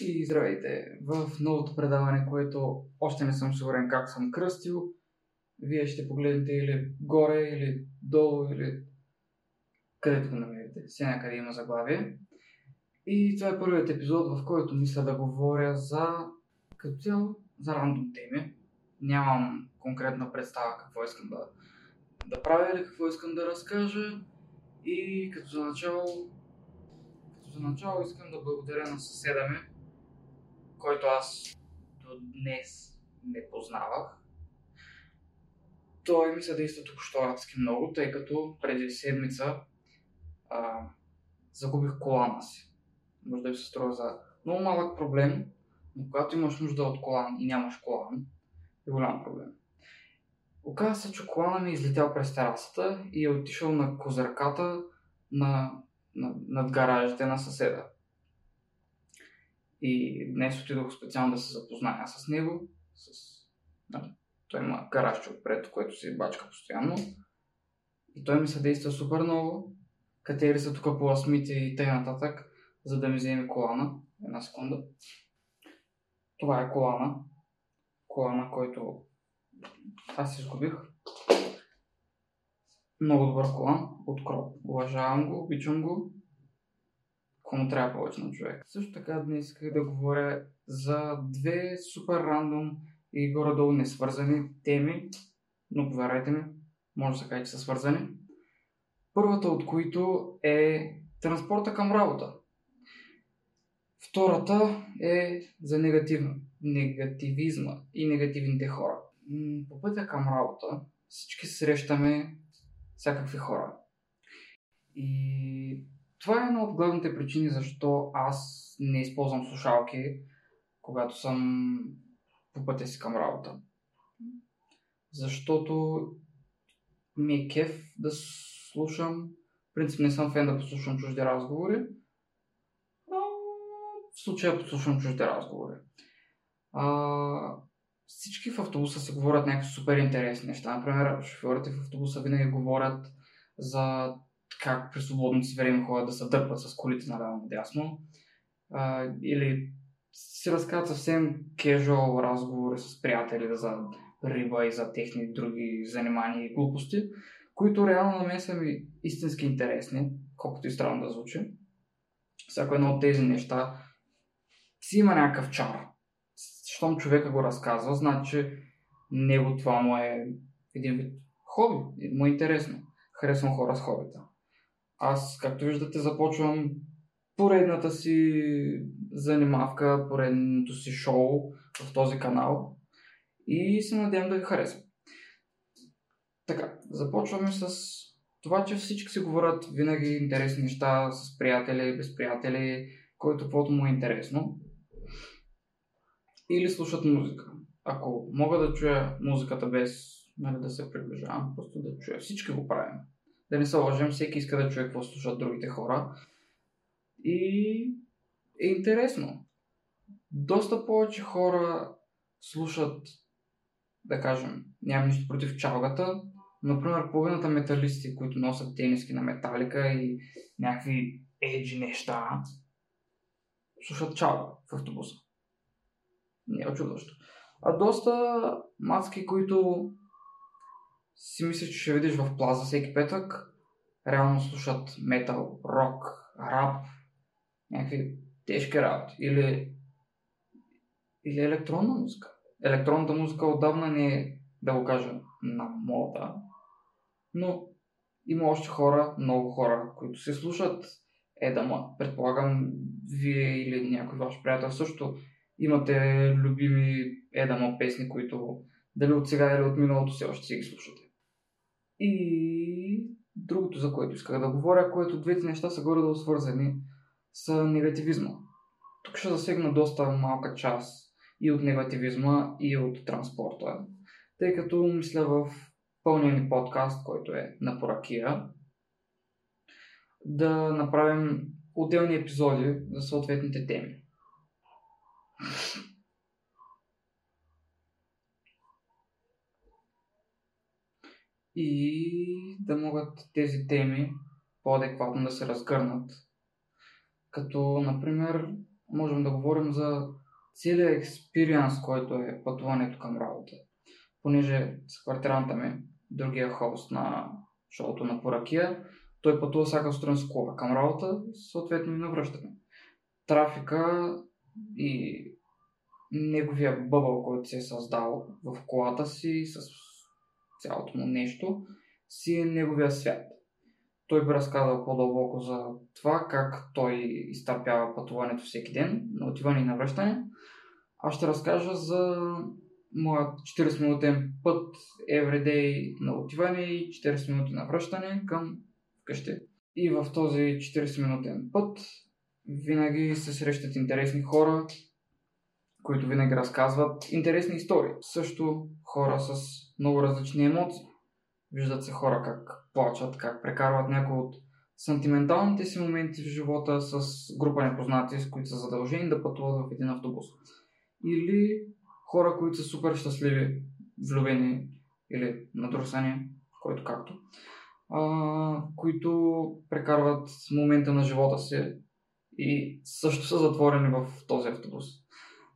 И здравейте! В новото предаване, което още не съм сигурен как съм кръстил, вие ще погледнете или горе, или долу, или където го намерите. Все някъде има заглавие. И това е първият епизод, в който мисля да говоря за като цяло за рандом теми. Нямам конкретна представа какво искам да, да правя или какво искам да разкажа. И като за начало, като за начало искам да благодаря на съседа ми, който аз до днес не познавах. Той ми се действа току-що адски много, тъй като преди седмица а, загубих колана си. Може да ви се струва за много малък проблем, но когато имаш нужда от колан и нямаш колан, е голям проблем. Оказва се, че колана ми е излетял през терасата и е отишъл на козърката на, на, над гаражите на съседа. И днес отидох специално да се запозная с него. С, нали, той има гаражче отпред, което си бачка постоянно. И той ми съдейства супер много. Катери са тук по асмите и т.н. за да ми вземе колана. Една секунда. Това е колана. Колана, който аз изгубих. Много добър колан от Кроп. Уважавам го, обичам го. Кому трябва повече на човек. Също така днес исках да говоря за две супер рандом и горе-долу несвързани теми, но повярвайте ми, може да се каже, че са свързани. Първата от които е транспорта към работа. Втората е за негативна, негативизма и негативните хора. По пътя към работа всички срещаме всякакви хора. И това е една от главните причини защо аз не използвам слушалки, когато съм по пътя си към работа. Защото ми е кеф да слушам. В принцип не съм фен да послушам чужди разговори, но в случая послушам чужди разговори. А, всички в автобуса се говорят някакви супер интересни неща. Например, шофьорите в автобуса винаги говорят за как при свободното си време ходят да се дърпат с колите наляво надясно. А, или си разказват съвсем кежуал разговори с приятели за риба и за техни други занимания и глупости, които реално на мен са ми истински интересни, колкото и странно да звучи. Всяко едно от тези неща си има някакъв чар. Щом човека го разказва, значи него това му е един вид хоби, му е интересно. Харесвам хора с хобита. Аз, както виждате, започвам поредната си занимавка, поредното си шоу в този канал и се надявам да ви хареса. Така, започваме с това, че всички си говорят винаги интересни неща с приятели, без приятели, който каквото му е интересно. Или слушат музика. Ако мога да чуя музиката без нали, да се приближавам, просто да чуя. Всички го правим. Да не се лъжем, всеки иска да чуе какво слушат другите хора. И е интересно. Доста повече хора слушат, да кажем, нямам нищо против чалгата. Например, половината металисти, които носят тениски на металика и някакви еджи неща, слушат чалга в автобуса. Не е очудващо. А доста мацки, които си мислиш, че ще видиш в плаза всеки петък, реално слушат метал, рок, рап, някакви тежки работи. Или, или електронна музика. Електронната музика отдавна не е, да го кажа, на мода. Но има още хора, много хора, които се слушат Едама. Предполагам, вие или някой ваш приятел също имате любими Едама песни, които дали от сега или от миналото все още си ги слушате. И другото, за което исках да говоря, което двете неща са горе-долу свързани, са негативизма. Тук ще засегна доста малка част и от негативизма, и от транспорта, тъй като мисля в пълния ни подкаст, който е на поракия, да направим отделни епизоди за съответните теми. И да могат тези теми по-адекватно да се разгърнат. Като, например, можем да говорим за целият експириенс, който е пътуването към работа. Понеже с квартиранта ми, другия хост на шоуто на Поракия, той пътува всяка сутрин с кола към работа, съответно и навръщане. Трафика и неговия бъбъл, който се е създал в колата си с цялото му нещо, си е неговия свят. Той би разказал по-дълбоко за това, как той изтърпява пътуването всеки ден, на отиване и навръщане. Аз ще разкажа за моят 40 минутен път everyday на отиване и 40 минути на връщане към вкъщи. И в този 40 минутен път винаги се срещат интересни хора, които винаги разказват интересни истории. Също хора с много различни емоции. Виждат се хора как плачат, как прекарват някои от сантименталните си моменти в живота с група непознати, с които са задължени да пътуват в един автобус. Или хора, които са супер щастливи, влюбени или надрусани, който както, а, които прекарват момента на живота си и също са затворени в този автобус.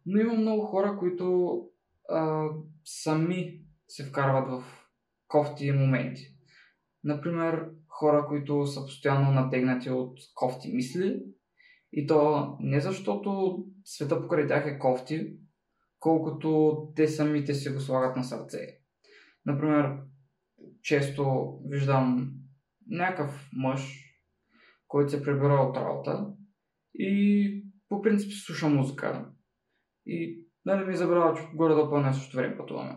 Но има много хора, които а, сами се вкарват в кофти моменти. Например, хора, които са постоянно натегнати от кофти мисли. И то не защото света покрай тях е кофти, колкото те самите си го слагат на сърце. Например, често виждам някакъв мъж, който се прибира от работа и по принцип слуша музика. И нали ми забравя, че горе да по същото време пътуваме.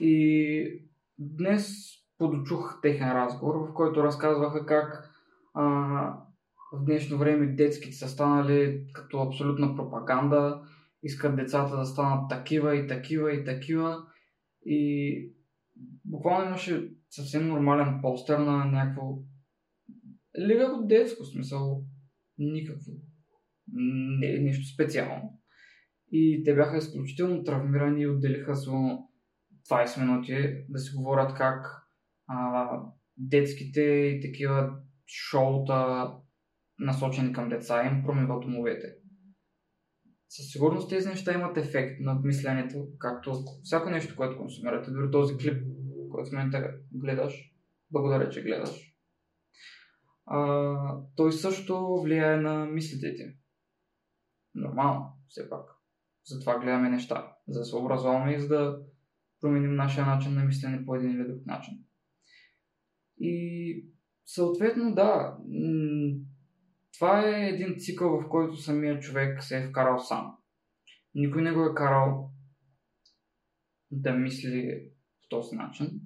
И днес подочух техен разговор, в който разказваха как а, в днешно време детските са станали като абсолютна пропаганда, искат децата да станат такива и такива и такива. И буквално имаше съвсем нормален постер на някакво леко детско смисъл. Никакво. Не, нещо специално. И те бяха изключително травмирани и отделиха само 20 минути да си говорят как а, детските и такива шоута насочени към деца им промиват умовете. Със сигурност тези неща имат ефект на мисленето, както всяко нещо, което консумирате. Дори този клип, който в момента гледаш, благодаря, че гледаш. А, той също влияе на мислите ти. Нормално, все пак. Затова гледаме неща. За да се образоваме и за да променим нашия начин на мислене по един или друг начин. И съответно, да, това е един цикъл, в който самия човек се е вкарал сам. Никой не го е карал да мисли по този начин,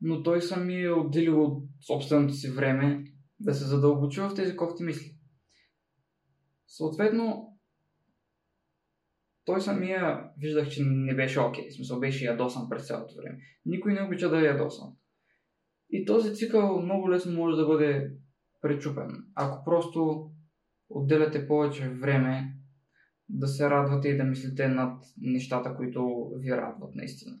но той сами е отделил от собственото си време да се задълбочи в тези кофти мисли. Съответно, той самия виждах, че не беше окей. Okay. Смисъл беше ядосан през цялото време. Никой не обича да е ядосан. И този цикъл много лесно може да бъде пречупен. Ако просто отделяте повече време да се радвате и да мислите над нещата, които ви радват наистина.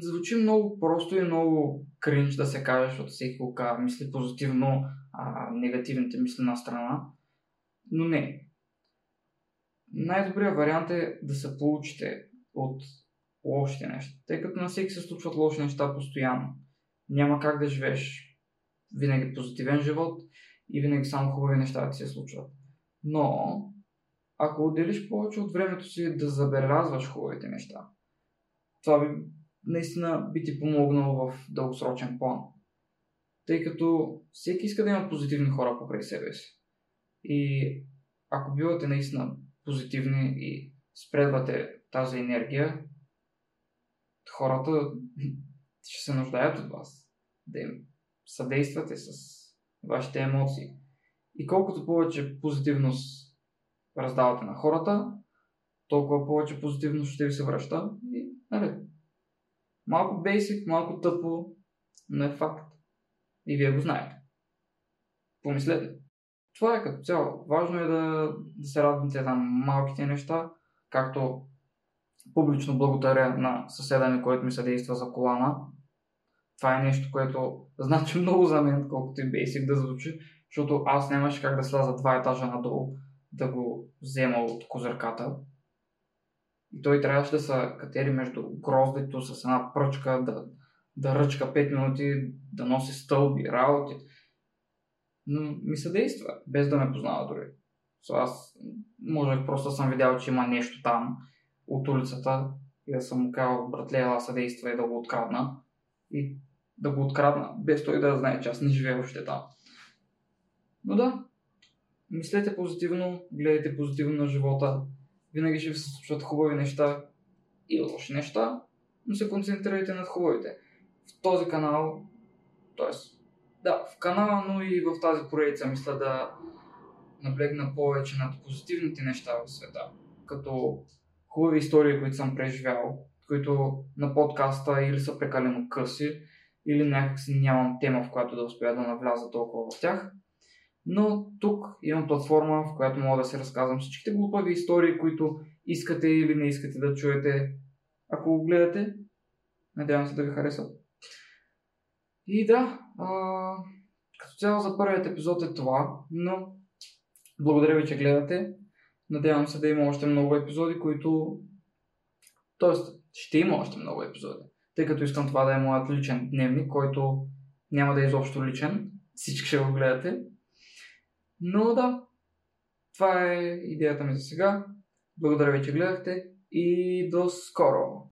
Звучи много просто и много кринч да се каже, защото всеки го казва, мисли позитивно, а негативните мисли на страна. Но не. Най-добрият вариант е да се получите от лошите неща, тъй като на всеки се случват лоши неща постоянно. Няма как да живееш винаги позитивен живот и винаги само хубави неща ти се случват. Но, ако отделиш повече от времето си да забелязваш хубавите неща, това би, наистина би ти помогнало в дългосрочен план. Тъй като всеки иска да има позитивни хора покрай себе си. И ако бивате наистина позитивни и спредвате тази енергия, хората ще се нуждаят от вас. Да им съдействате с вашите емоции. И колкото повече позитивност раздавате на хората, толкова повече позитивност ще ви се връща. И, нали, малко бейсик, малко тъпо, но е факт. И вие го знаете. Помислете. Това е като цяло. Важно е да, да се радвате на малките неща, както публично благодаря на съседа ми, който ми съдейства за колана, това е нещо, което значи много за мен, колкото и бейсик да звучи, защото аз нямаше как да сляза два етажа надолу, да го взема от козърката. И той трябваше да се катери между гроздето с една пръчка, да, да ръчка 5 минути, да носи стълби, работи. Но ми се действа, без да ме познава дори. So, аз може просто съм видял, че има нещо там от улицата и да съм му казал, братле, ела съдейства и да го открадна. И да го открадна, без той да знае, че аз не живея още там. Но да, мислете позитивно, гледайте позитивно на живота. Винаги ще ви се случват хубави неща и лоши неща, но се концентрирайте над хубавите. В този канал, т.е. да, в канала, но и в тази поредица мисля да наблегна повече над позитивните неща в света. Като хубави истории, които съм преживял, които на подкаста или са прекалено къси, или някакси нямам тема, в която да успея да навляза толкова в тях. Но тук имам платформа, в която мога да се разказвам всичките глупави истории, които искате или не искате да чуете, ако го гледате. Надявам се да ви хареса. И да, а, като цяло за първият епизод е това, но благодаря ви, че гледате. Надявам се да има още много епизоди, които... Тоест, ще има още много епизоди. Тъй като искам това да е моят личен дневник, който няма да е изобщо личен. Всички ще го гледате. Но да, това е идеята ми за сега. Благодаря ви, че гледахте и до скоро!